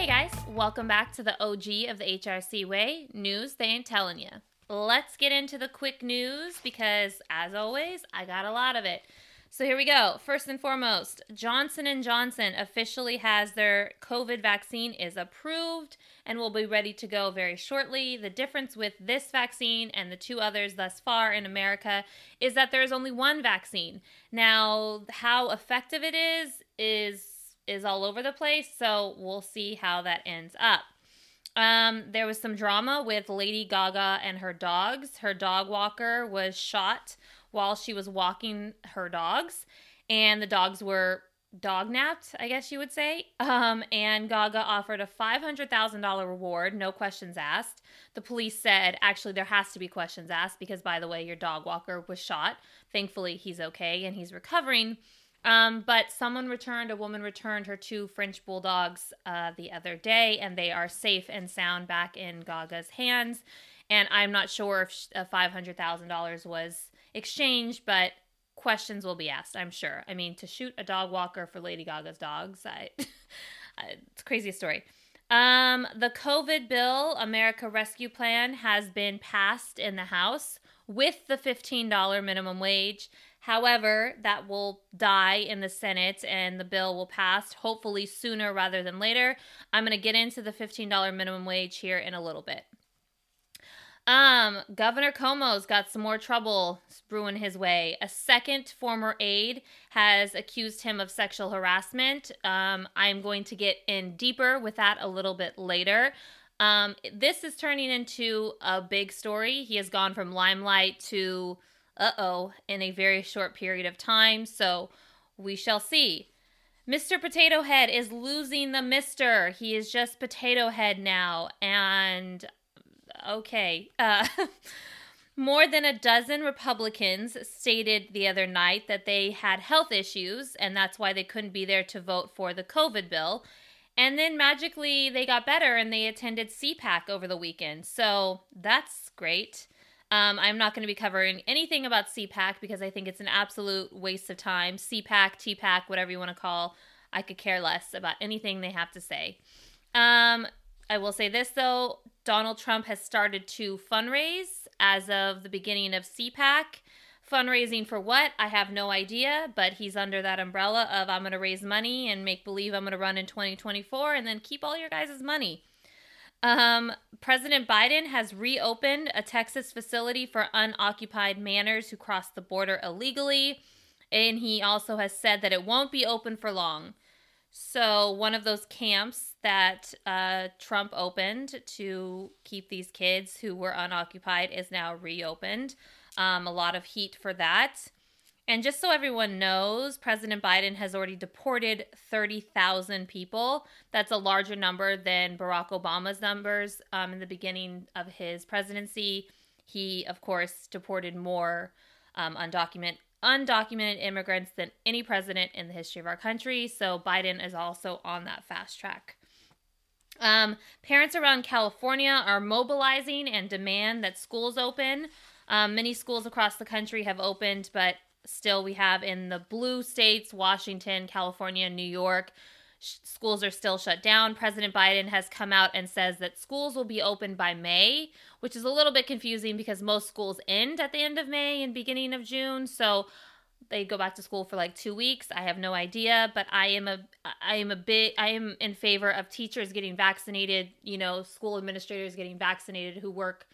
Hey guys, welcome back to the OG of the HRC Way news they ain't telling you. Let's get into the quick news because, as always, I got a lot of it. So here we go. First and foremost, Johnson and Johnson officially has their COVID vaccine is approved and will be ready to go very shortly. The difference with this vaccine and the two others thus far in America is that there is only one vaccine. Now, how effective it is is is all over the place, so we'll see how that ends up. Um, there was some drama with Lady Gaga and her dogs. Her dog walker was shot while she was walking her dogs, and the dogs were dog napped, I guess you would say. Um, and Gaga offered a $500,000 reward, no questions asked. The police said, actually, there has to be questions asked because, by the way, your dog walker was shot. Thankfully, he's okay and he's recovering. Um, but someone returned, a woman returned her two French bulldogs uh, the other day, and they are safe and sound back in Gaga's hands. And I'm not sure if uh, $500,000 was exchanged, but questions will be asked, I'm sure. I mean, to shoot a dog walker for Lady Gaga's dogs, I, it's crazy story. Um, the COVID bill, America Rescue Plan, has been passed in the House with the $15 minimum wage. However, that will die in the Senate and the bill will pass hopefully sooner rather than later. I'm going to get into the $15 minimum wage here in a little bit. Um, Governor Cuomo's got some more trouble brewing his way. A second former aide has accused him of sexual harassment. Um, I'm going to get in deeper with that a little bit later. Um, this is turning into a big story. He has gone from limelight to uh oh in a very short period of time. So we shall see. Mr. Potato Head is losing the mister. He is just Potato Head now. And okay. Uh, more than a dozen Republicans stated the other night that they had health issues and that's why they couldn't be there to vote for the COVID bill. And then magically they got better and they attended CPAC over the weekend. So that's great. Um, I'm not going to be covering anything about CPAC because I think it's an absolute waste of time. CPAC, TPAC, whatever you want to call, I could care less about anything they have to say. Um, I will say this though Donald Trump has started to fundraise as of the beginning of CPAC. Fundraising for what? I have no idea, but he's under that umbrella of I'm going to raise money and make believe I'm going to run in 2024 and then keep all your guys' money. Um, President Biden has reopened a Texas facility for unoccupied manners who cross the border illegally. And he also has said that it won't be open for long. So, one of those camps that uh, Trump opened to keep these kids who were unoccupied is now reopened. Um, a lot of heat for that. And just so everyone knows, President Biden has already deported 30,000 people. That's a larger number than Barack Obama's numbers um, in the beginning of his presidency. He, of course, deported more um, undocumented undocumented immigrants than any president in the history of our country. So Biden is also on that fast track. Um, parents around California are mobilizing and demand that schools open. Um, many schools across the country have opened, but still we have in the blue states washington california new york schools are still shut down. President biden has come out and says that schools will be open by may which is a little bit confusing because most schools end at the end of may and beginning of june. So they go back to school for like two weeks. I have no idea but i am a i am a bit i am in favor of teachers getting vaccinated you know school administrators getting vaccinated who work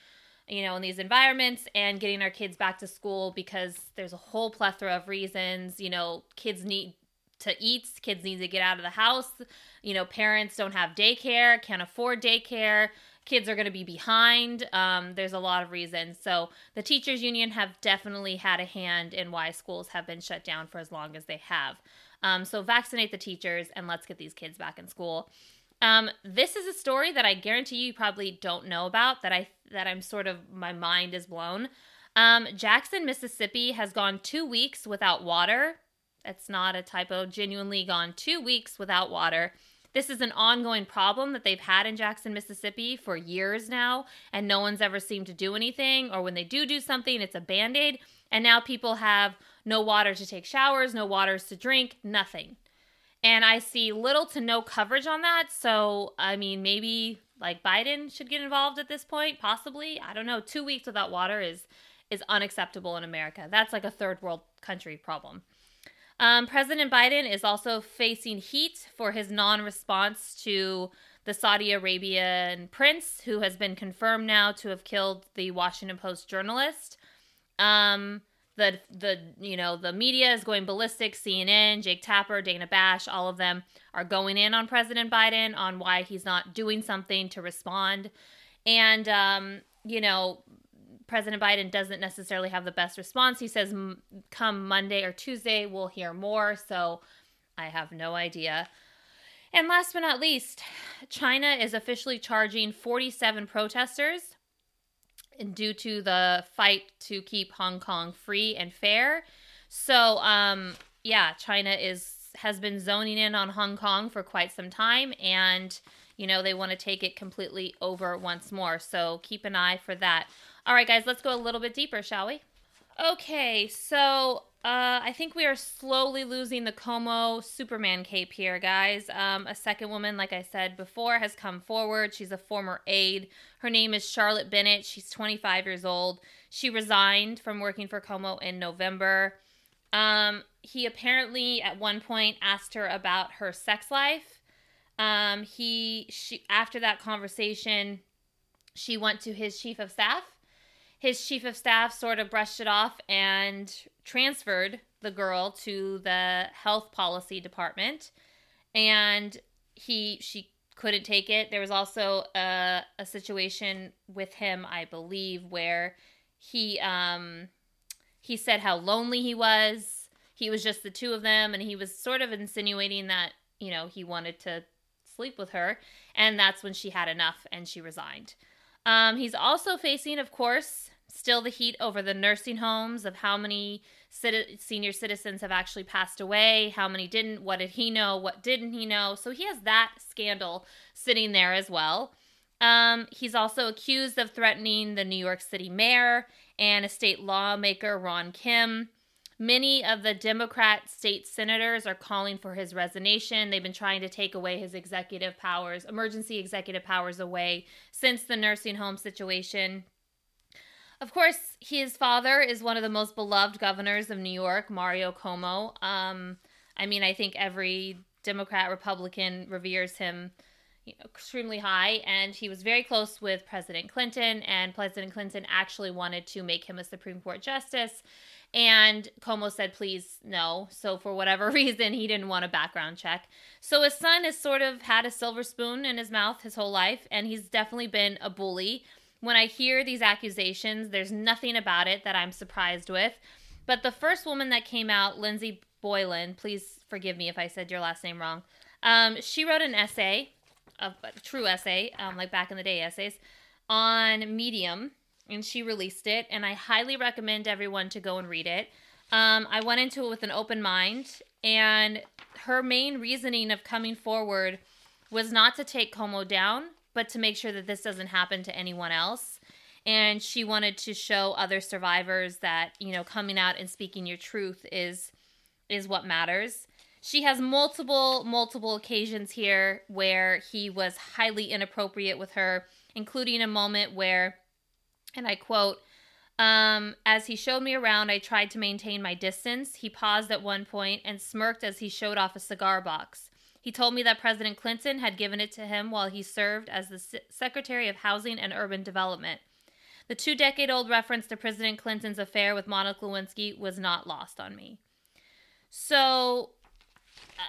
you know, in these environments and getting our kids back to school because there's a whole plethora of reasons. You know, kids need to eat, kids need to get out of the house. You know, parents don't have daycare, can't afford daycare. Kids are going to be behind. Um, there's a lot of reasons. So, the teachers' union have definitely had a hand in why schools have been shut down for as long as they have. Um, so, vaccinate the teachers and let's get these kids back in school. Um, this is a story that I guarantee you probably don't know about. That I that I'm sort of my mind is blown. Um, Jackson, Mississippi, has gone two weeks without water. That's not a typo. Genuinely gone two weeks without water. This is an ongoing problem that they've had in Jackson, Mississippi for years now, and no one's ever seemed to do anything. Or when they do do something, it's a band aid. And now people have no water to take showers, no waters to drink, nothing. And I see little to no coverage on that. So, I mean, maybe like Biden should get involved at this point, possibly. I don't know. Two weeks without water is is unacceptable in America. That's like a third world country problem. Um, President Biden is also facing heat for his non response to the Saudi Arabian prince, who has been confirmed now to have killed the Washington Post journalist. Um, the the you know the media is going ballistic. CNN, Jake Tapper, Dana Bash, all of them are going in on President Biden on why he's not doing something to respond. And um, you know, President Biden doesn't necessarily have the best response. He says, "Come Monday or Tuesday, we'll hear more." So I have no idea. And last but not least, China is officially charging 47 protesters due to the fight to keep Hong Kong free and fair. So, um, yeah, China is has been zoning in on Hong Kong for quite some time, and you know they want to take it completely over once more. So keep an eye for that. All right, guys, let's go a little bit deeper, shall we? Okay, so uh, I think we are slowly losing the Cuomo Superman cape here, guys. Um, a second woman, like I said before, has come forward. She's a former aide. Her name is Charlotte Bennett. She's 25 years old. She resigned from working for Cuomo in November. Um, he apparently, at one point, asked her about her sex life. Um, he, she, after that conversation, she went to his chief of staff his chief of staff sort of brushed it off and transferred the girl to the health policy department. And he she couldn't take it. There was also a, a situation with him i believe where he um he said how lonely he was. He was just the two of them and he was sort of insinuating that you know he wanted to sleep with her. And that's when she had enough and she resigned um, he's also facing, of course, still the heat over the nursing homes of how many senior citizens have actually passed away, how many didn't, what did he know, what didn't he know. So he has that scandal sitting there as well. Um, he's also accused of threatening the New York City mayor and a state lawmaker, Ron Kim. Many of the Democrat state senators are calling for his resignation. They've been trying to take away his executive powers, emergency executive powers away since the nursing home situation. Of course, his father is one of the most beloved governors of New York, Mario Cuomo. Um, I mean, I think every Democrat, Republican reveres him you know, extremely high, and he was very close with President Clinton, and President Clinton actually wanted to make him a Supreme Court justice. And Cuomo said, please, no. So, for whatever reason, he didn't want a background check. So, his son has sort of had a silver spoon in his mouth his whole life, and he's definitely been a bully. When I hear these accusations, there's nothing about it that I'm surprised with. But the first woman that came out, Lindsey Boylan, please forgive me if I said your last name wrong. Um, she wrote an essay, a, true essay, um, like back in the day essays, on Medium and she released it, and I highly recommend everyone to go and read it. Um, I went into it with an open mind, and her main reasoning of coming forward was not to take Cuomo down, but to make sure that this doesn't happen to anyone else. And she wanted to show other survivors that you know coming out and speaking your truth is is what matters. She has multiple multiple occasions here where he was highly inappropriate with her, including a moment where and I quote, um, as he showed me around, I tried to maintain my distance. He paused at one point and smirked as he showed off a cigar box. He told me that President Clinton had given it to him while he served as the Secretary of Housing and Urban Development. The two decade old reference to President Clinton's affair with Monica Lewinsky was not lost on me. So,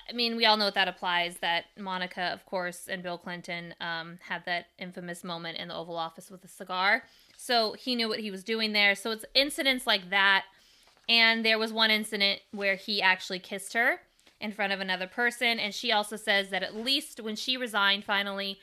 I mean, we all know what that applies that Monica, of course, and Bill Clinton um, had that infamous moment in the Oval Office with a cigar. So he knew what he was doing there. So it's incidents like that. And there was one incident where he actually kissed her in front of another person. And she also says that at least when she resigned finally,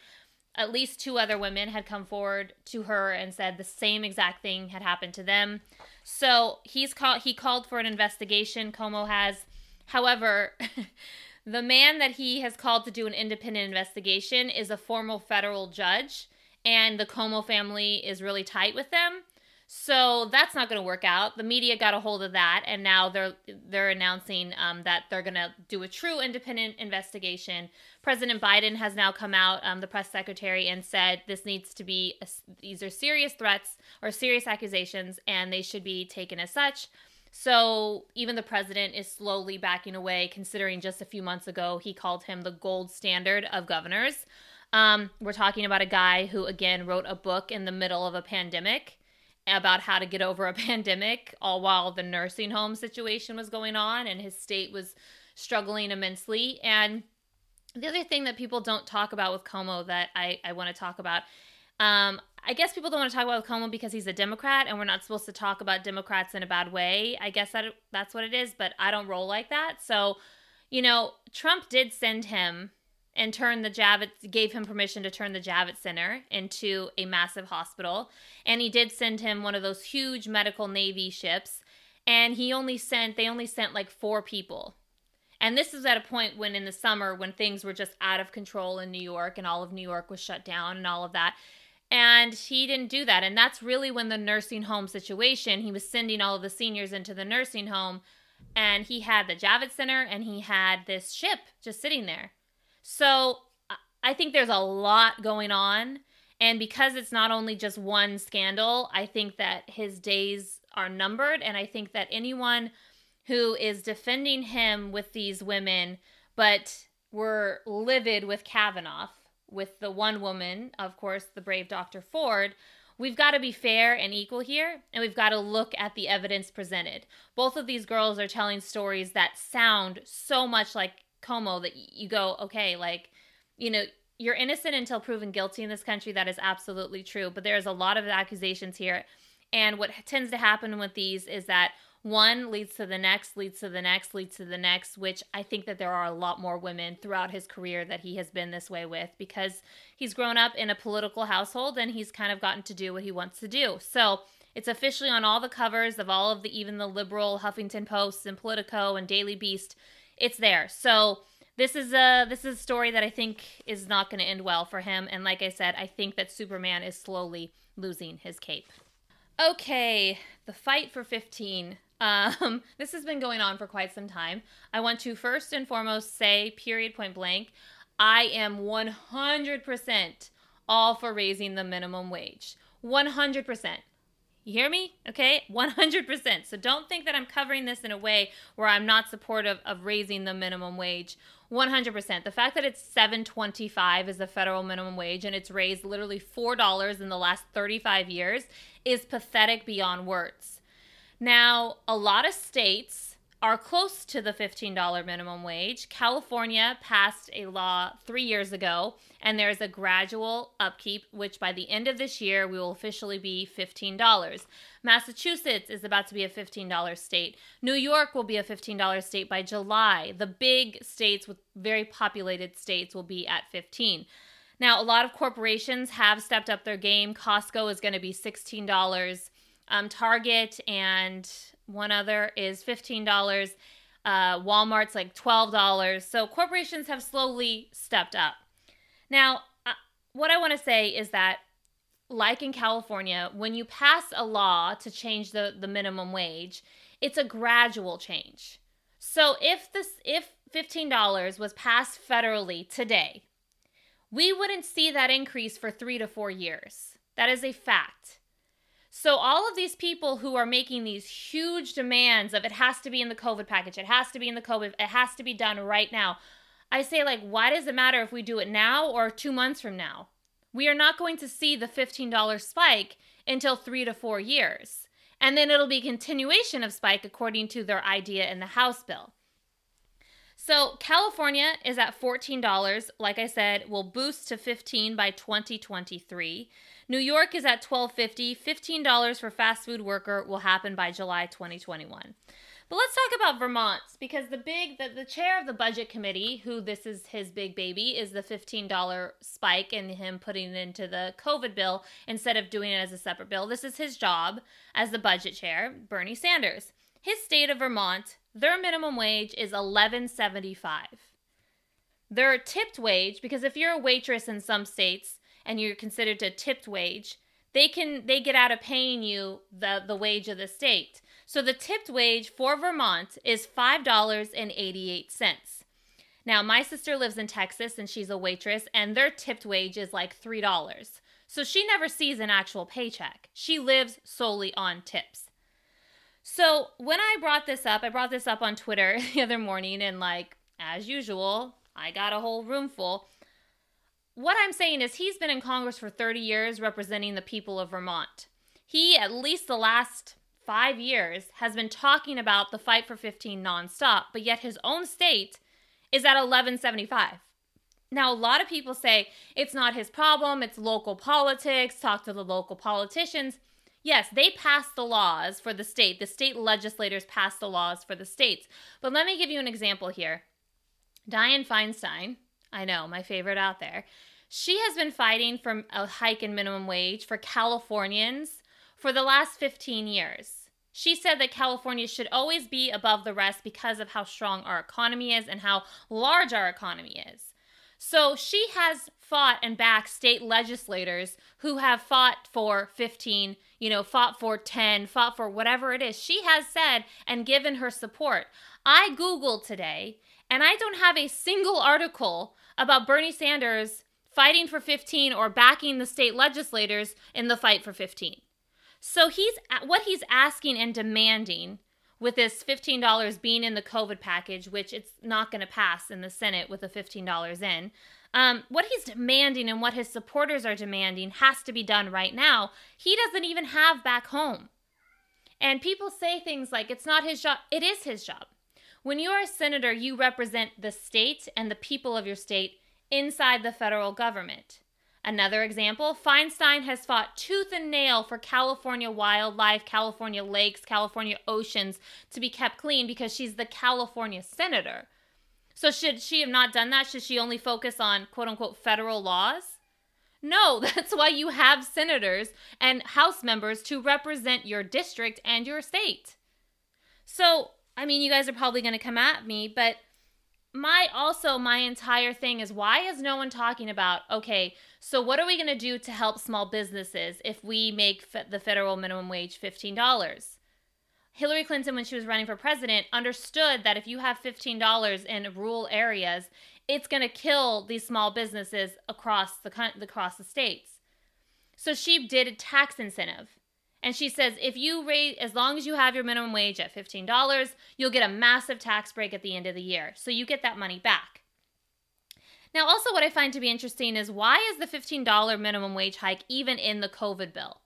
at least two other women had come forward to her and said the same exact thing had happened to them. So he's called he called for an investigation. Cuomo has. However, the man that he has called to do an independent investigation is a former federal judge and the Cuomo family is really tight with them. So that's not going to work out. The media got a hold of that, and now they're they're announcing um, that they're going to do a true independent investigation. President Biden has now come out, um, the press secretary, and said this needs to be a, these are serious threats or serious accusations, and they should be taken as such. So even the president is slowly backing away, considering just a few months ago he called him the gold standard of governors. Um, we're talking about a guy who, again, wrote a book in the middle of a pandemic about how to get over a pandemic, all while the nursing home situation was going on and his state was struggling immensely. And the other thing that people don't talk about with Cuomo that I, I want to talk about, um, I guess people don't want to talk about Cuomo because he's a Democrat and we're not supposed to talk about Democrats in a bad way. I guess that that's what it is, but I don't roll like that. So, you know, Trump did send him and turned the Javits gave him permission to turn the Javits Center into a massive hospital. And he did send him one of those huge medical navy ships. And he only sent they only sent like four people. And this is at a point when in the summer when things were just out of control in New York and all of New York was shut down and all of that. And he didn't do that. And that's really when the nursing home situation, he was sending all of the seniors into the nursing home and he had the Javits Center and he had this ship just sitting there. So I think there's a lot going on. And because it's not only just one scandal, I think that his days are numbered. And I think that anyone who is defending him with these women, but were livid with Kavanaugh, with the one woman, of course, the brave Dr. Ford, we've got to be fair and equal here, and we've got to look at the evidence presented. Both of these girls are telling stories that sound so much like Cuomo that you go, okay, like, you know, you're innocent until proven guilty in this country. That is absolutely true. But there's a lot of accusations here. And what tends to happen with these is that one leads to the next, leads to the next, leads to the next, which I think that there are a lot more women throughout his career that he has been this way with because he's grown up in a political household and he's kind of gotten to do what he wants to do. So it's officially on all the covers of all of the, even the liberal Huffington Posts and Politico and Daily Beast it's there. So this is a this is a story that I think is not going to end well for him. And like I said, I think that Superman is slowly losing his cape. Okay, the fight for 15. Um, this has been going on for quite some time. I want to first and foremost say, period, point blank, I am 100% all for raising the minimum wage. 100%. You hear me? Okay? 100%. So don't think that I'm covering this in a way where I'm not supportive of raising the minimum wage. 100%. The fact that it's 7.25 is the federal minimum wage and it's raised literally $4 in the last 35 years is pathetic beyond words. Now, a lot of states are close to the $15 minimum wage. California passed a law three years ago, and there's a gradual upkeep, which by the end of this year, we will officially be $15. Massachusetts is about to be a $15 state. New York will be a $15 state by July. The big states with very populated states will be at 15. Now, a lot of corporations have stepped up their game. Costco is going to be $16. Um, Target and one other is $15. Uh, Walmart's like $12. So corporations have slowly stepped up. Now, uh, what I want to say is that, like in California, when you pass a law to change the, the minimum wage, it's a gradual change. So if this if $15 was passed federally today, we wouldn't see that increase for 3 to 4 years. That is a fact. So all of these people who are making these huge demands of it has to be in the COVID package, it has to be in the COVID, it has to be done right now. I say like, why does it matter if we do it now or 2 months from now? We are not going to see the $15 spike until 3 to 4 years. And then it'll be continuation of spike according to their idea in the House bill. So California is at $14, like I said, will boost to 15 by 2023. New York is at 12.50. $15 for fast food worker will happen by July 2021. But let's talk about Vermont because the big the, the chair of the budget committee, who this is his big baby, is the $15 spike and him putting it into the COVID bill instead of doing it as a separate bill. This is his job as the budget chair, Bernie Sanders. His state of Vermont, their minimum wage is 11.75. Their tipped wage because if you're a waitress in some states, and you're considered a tipped wage, they can they get out of paying you the the wage of the state. So the tipped wage for Vermont is $5.88. Now, my sister lives in Texas and she's a waitress, and their tipped wage is like $3. So she never sees an actual paycheck. She lives solely on tips. So when I brought this up, I brought this up on Twitter the other morning, and like, as usual, I got a whole room full. What I'm saying is, he's been in Congress for 30 years representing the people of Vermont. He, at least the last five years, has been talking about the fight for 15 nonstop, but yet his own state is at 1175. Now, a lot of people say it's not his problem, it's local politics, talk to the local politicians. Yes, they pass the laws for the state. The state legislators pass the laws for the states. But let me give you an example here. Dianne Feinstein, I know, my favorite out there, she has been fighting for a hike in minimum wage for Californians for the last 15 years. She said that California should always be above the rest because of how strong our economy is and how large our economy is. So she has fought and backed state legislators who have fought for 15, you know, fought for 10, fought for whatever it is. She has said and given her support. I Googled today and I don't have a single article about Bernie Sanders fighting for 15 or backing the state legislators in the fight for 15. So he's what he's asking and demanding with this $15 being in the COVID package, which it's not going to pass in the Senate with the $15 in. Um, what he's demanding and what his supporters are demanding has to be done right now. He doesn't even have back home. And people say things like it's not his job. It is his job. When you are a senator, you represent the state and the people of your state inside the federal government. Another example Feinstein has fought tooth and nail for California wildlife, California lakes, California oceans to be kept clean because she's the California senator. So, should she have not done that? Should she only focus on quote unquote federal laws? No, that's why you have senators and House members to represent your district and your state. So, I mean, you guys are probably going to come at me, but my also my entire thing is why is no one talking about okay so what are we going to do to help small businesses if we make f- the federal minimum wage $15 hillary clinton when she was running for president understood that if you have $15 in rural areas it's going to kill these small businesses across the across the states. So she did a tax incentive and she says if you raise, as long as you have your minimum wage at $15, you'll get a massive tax break at the end of the year. So you get that money back. Now, also, what I find to be interesting is why is the $15 minimum wage hike even in the COVID bill?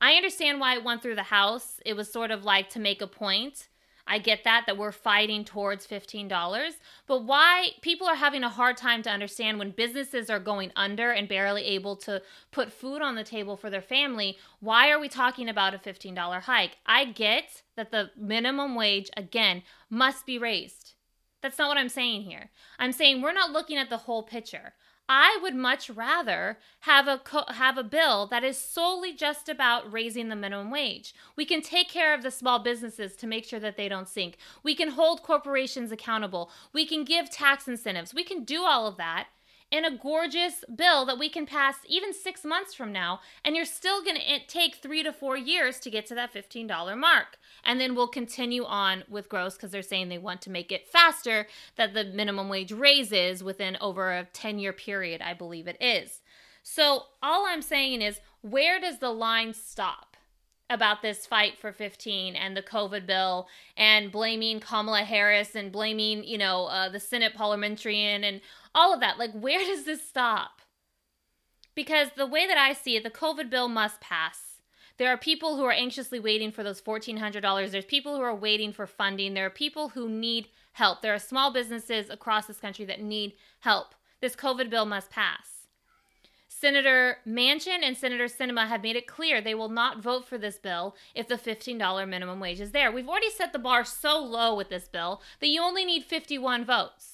I understand why it went through the House. It was sort of like to make a point. I get that, that we're fighting towards $15. But why people are having a hard time to understand when businesses are going under and barely able to put food on the table for their family, why are we talking about a $15 hike? I get that the minimum wage, again, must be raised. That's not what I'm saying here. I'm saying we're not looking at the whole picture. I would much rather have a co- have a bill that is solely just about raising the minimum wage. We can take care of the small businesses to make sure that they don't sink. We can hold corporations accountable. We can give tax incentives. We can do all of that in a gorgeous bill that we can pass even 6 months from now and you're still going to take 3 to 4 years to get to that $15 mark. And then we'll continue on with gross because they're saying they want to make it faster that the minimum wage raises within over a 10 year period i believe it is. So all i'm saying is where does the line stop about this fight for 15 and the covid bill and blaming kamala harris and blaming you know uh, the senate parliamentarian and all of that like where does this stop because the way that i see it the covid bill must pass there are people who are anxiously waiting for those $1,400. There's people who are waiting for funding. There are people who need help. There are small businesses across this country that need help. This COVID bill must pass. Senator Manchin and Senator Sinema have made it clear they will not vote for this bill if the $15 minimum wage is there. We've already set the bar so low with this bill that you only need 51 votes.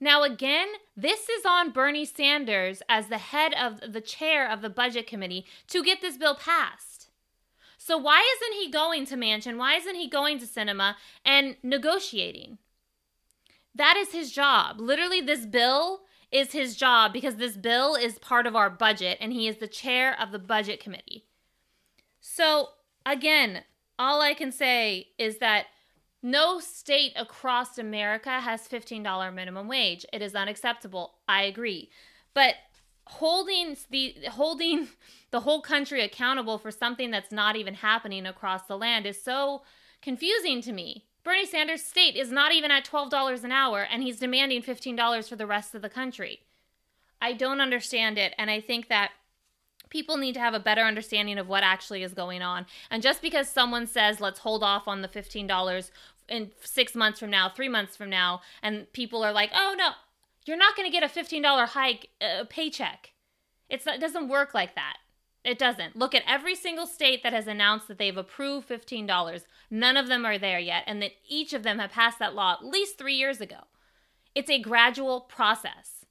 Now, again, this is on Bernie Sanders as the head of the chair of the budget committee to get this bill passed. So, why isn't he going to Manchin? Why isn't he going to Sinema and negotiating? That is his job. Literally, this bill is his job because this bill is part of our budget and he is the chair of the budget committee. So, again, all I can say is that no state across America has $15 minimum wage. It is unacceptable. I agree. But holding the holding the whole country accountable for something that's not even happening across the land is so confusing to me. Bernie Sanders' state is not even at $12 an hour and he's demanding $15 for the rest of the country. I don't understand it and I think that people need to have a better understanding of what actually is going on. And just because someone says, let's hold off on the $15 in six months from now, three months from now, and people are like, oh no, you're not going to get a $15 hike uh, paycheck. It's, it doesn't work like that. It doesn't. Look at every single state that has announced that they've approved $15. None of them are there yet, and that each of them have passed that law at least three years ago. It's a gradual process.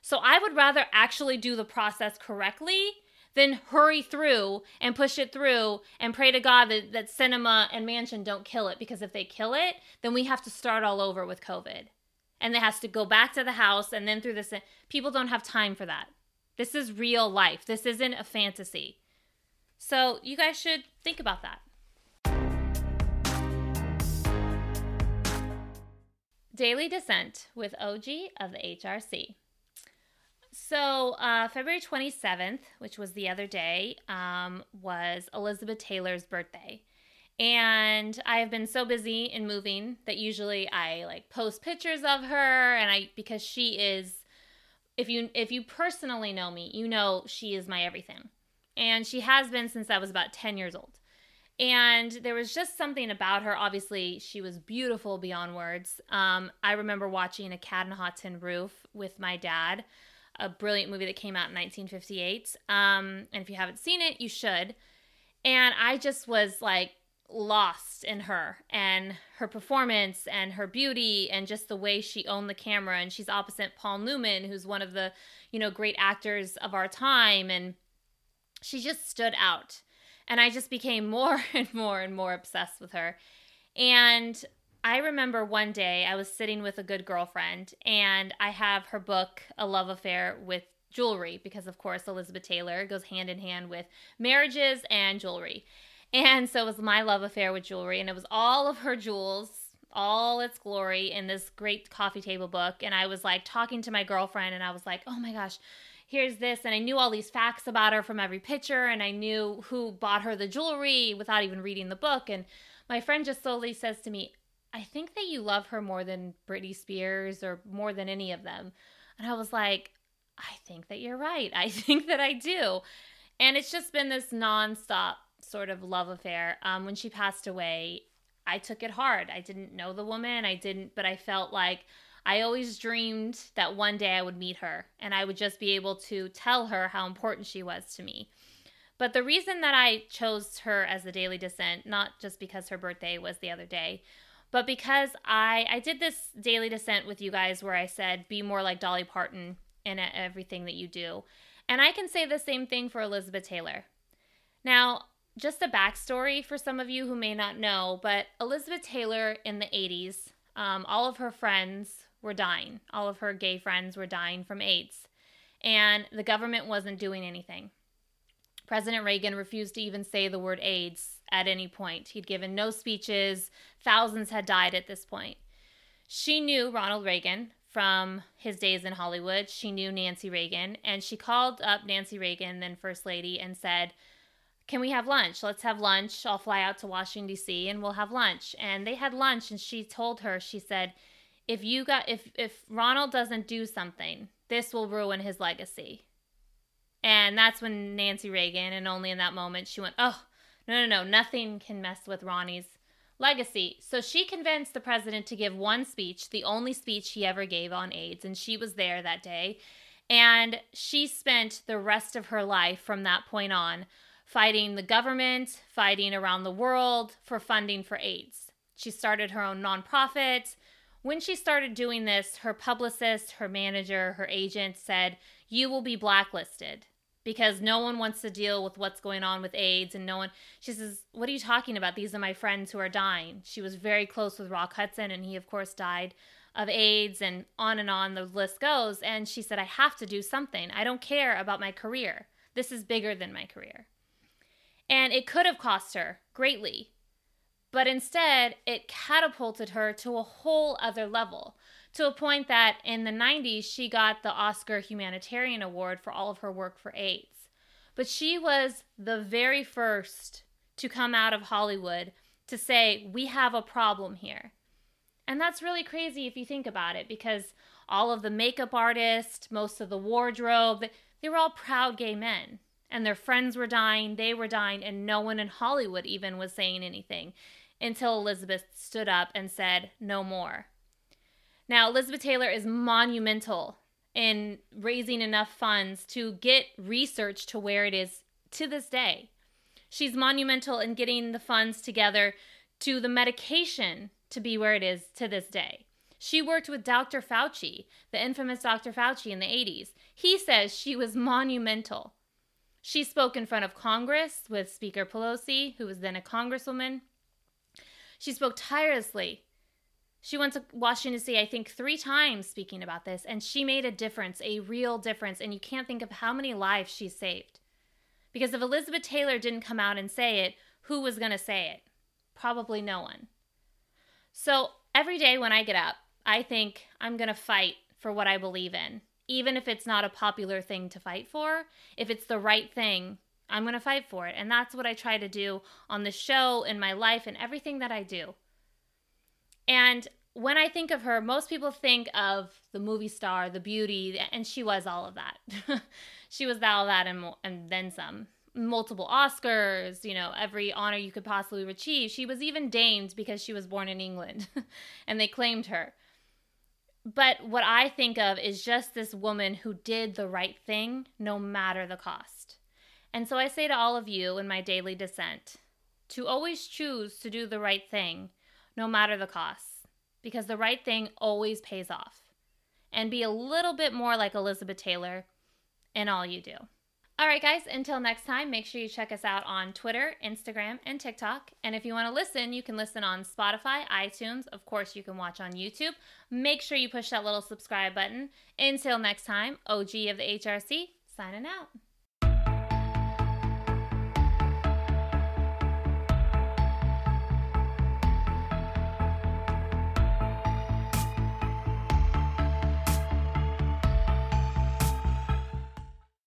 So I would rather actually do the process correctly than hurry through and push it through and pray to God that, that Sinema and Manchin don't kill it because if they kill it, then we have to start all over with COVID. And it has to go back to the House and then through this. People don't have time for that. This is real life. This isn't a fantasy. So you guys should think about that. Daily Dissent with OG of the HRC. So, uh, February 27th, which was the other day, um, was Elizabeth Taylor's birthday. And I have been so busy in moving that usually I like post pictures of her and I because she is if you if you personally know me, you know she is my everything. And she has been since I was about 10 years old. And there was just something about her. Obviously, she was beautiful beyond words. Um, I remember watching A Cat Hot Tin Roof with my dad a brilliant movie that came out in 1958. Um, and if you haven't seen it, you should. And I just was like lost in her and her performance and her beauty and just the way she owned the camera. And she's opposite Paul Newman, who's one of the, you know, great actors of our time. And she just stood out. And I just became more and more and more obsessed with her. And I remember one day I was sitting with a good girlfriend and I have her book, A Love Affair with Jewelry, because of course Elizabeth Taylor goes hand in hand with marriages and jewelry. And so it was my love affair with jewelry, and it was all of her jewels, all its glory in this great coffee table book. And I was like talking to my girlfriend, and I was like, oh my gosh, here's this. And I knew all these facts about her from every picture, and I knew who bought her the jewelry without even reading the book. And my friend just slowly says to me, I think that you love her more than Britney Spears or more than any of them. And I was like, I think that you're right. I think that I do. And it's just been this nonstop sort of love affair. Um, when she passed away, I took it hard. I didn't know the woman. I didn't, but I felt like I always dreamed that one day I would meet her and I would just be able to tell her how important she was to me. But the reason that I chose her as the Daily Dissent, not just because her birthday was the other day, but because I I did this daily dissent with you guys where I said be more like Dolly Parton in everything that you do. And I can say the same thing for Elizabeth Taylor. Now, just a backstory for some of you who may not know, but Elizabeth Taylor in the 80s, um, all of her friends were dying. All of her gay friends were dying from AIDS. And the government wasn't doing anything. President Reagan refused to even say the word AIDS at any point. He'd given no speeches, thousands had died at this point. She knew Ronald Reagan from his days in Hollywood. She knew Nancy Reagan, and she called up Nancy Reagan, then First Lady, and said, Can we have lunch? Let's have lunch. I'll fly out to Washington, D.C., and we'll have lunch. And they had lunch, and she told her, She said, if you got if if Ronald doesn't do something, this will ruin his legacy. And that's when Nancy Reagan, and only in that moment, she went, Oh, no, no, no, nothing can mess with Ronnie's legacy. So she convinced the president to give one speech, the only speech he ever gave on AIDS, and she was there that day. And she spent the rest of her life from that point on fighting the government, fighting around the world for funding for AIDS. She started her own nonprofit. When she started doing this, her publicist, her manager, her agent said, You will be blacklisted because no one wants to deal with what's going on with AIDS and no one she says what are you talking about? These are my friends who are dying. She was very close with Rock Hudson and he of course died of AIDS and on and on the list goes. And she said I have to do something. I don't care about my career. This is bigger than my career. And it could have cost her greatly. But instead, it catapulted her to a whole other level, to a point that in the 90s, she got the Oscar Humanitarian Award for all of her work for AIDS. But she was the very first to come out of Hollywood to say, We have a problem here. And that's really crazy if you think about it, because all of the makeup artists, most of the wardrobe, they were all proud gay men. And their friends were dying, they were dying, and no one in Hollywood even was saying anything until Elizabeth stood up and said, No more. Now, Elizabeth Taylor is monumental in raising enough funds to get research to where it is to this day. She's monumental in getting the funds together to the medication to be where it is to this day. She worked with Dr. Fauci, the infamous Dr. Fauci in the 80s. He says she was monumental. She spoke in front of Congress with Speaker Pelosi, who was then a congresswoman. She spoke tirelessly. She went to Washington, D.C., I think, three times speaking about this, and she made a difference, a real difference. And you can't think of how many lives she saved. Because if Elizabeth Taylor didn't come out and say it, who was going to say it? Probably no one. So every day when I get up, I think I'm going to fight for what I believe in. Even if it's not a popular thing to fight for, if it's the right thing, I'm going to fight for it. And that's what I try to do on the show, in my life, and everything that I do. And when I think of her, most people think of the movie star, the beauty, and she was all of that. she was all that and, and then some multiple Oscars, you know, every honor you could possibly achieve. She was even deigned because she was born in England and they claimed her. But what I think of is just this woman who did the right thing no matter the cost. And so I say to all of you in my daily dissent to always choose to do the right thing no matter the cost, because the right thing always pays off. And be a little bit more like Elizabeth Taylor in all you do. All right, guys, until next time, make sure you check us out on Twitter, Instagram, and TikTok. And if you want to listen, you can listen on Spotify, iTunes. Of course, you can watch on YouTube. Make sure you push that little subscribe button. Until next time, OG of the HRC, signing out.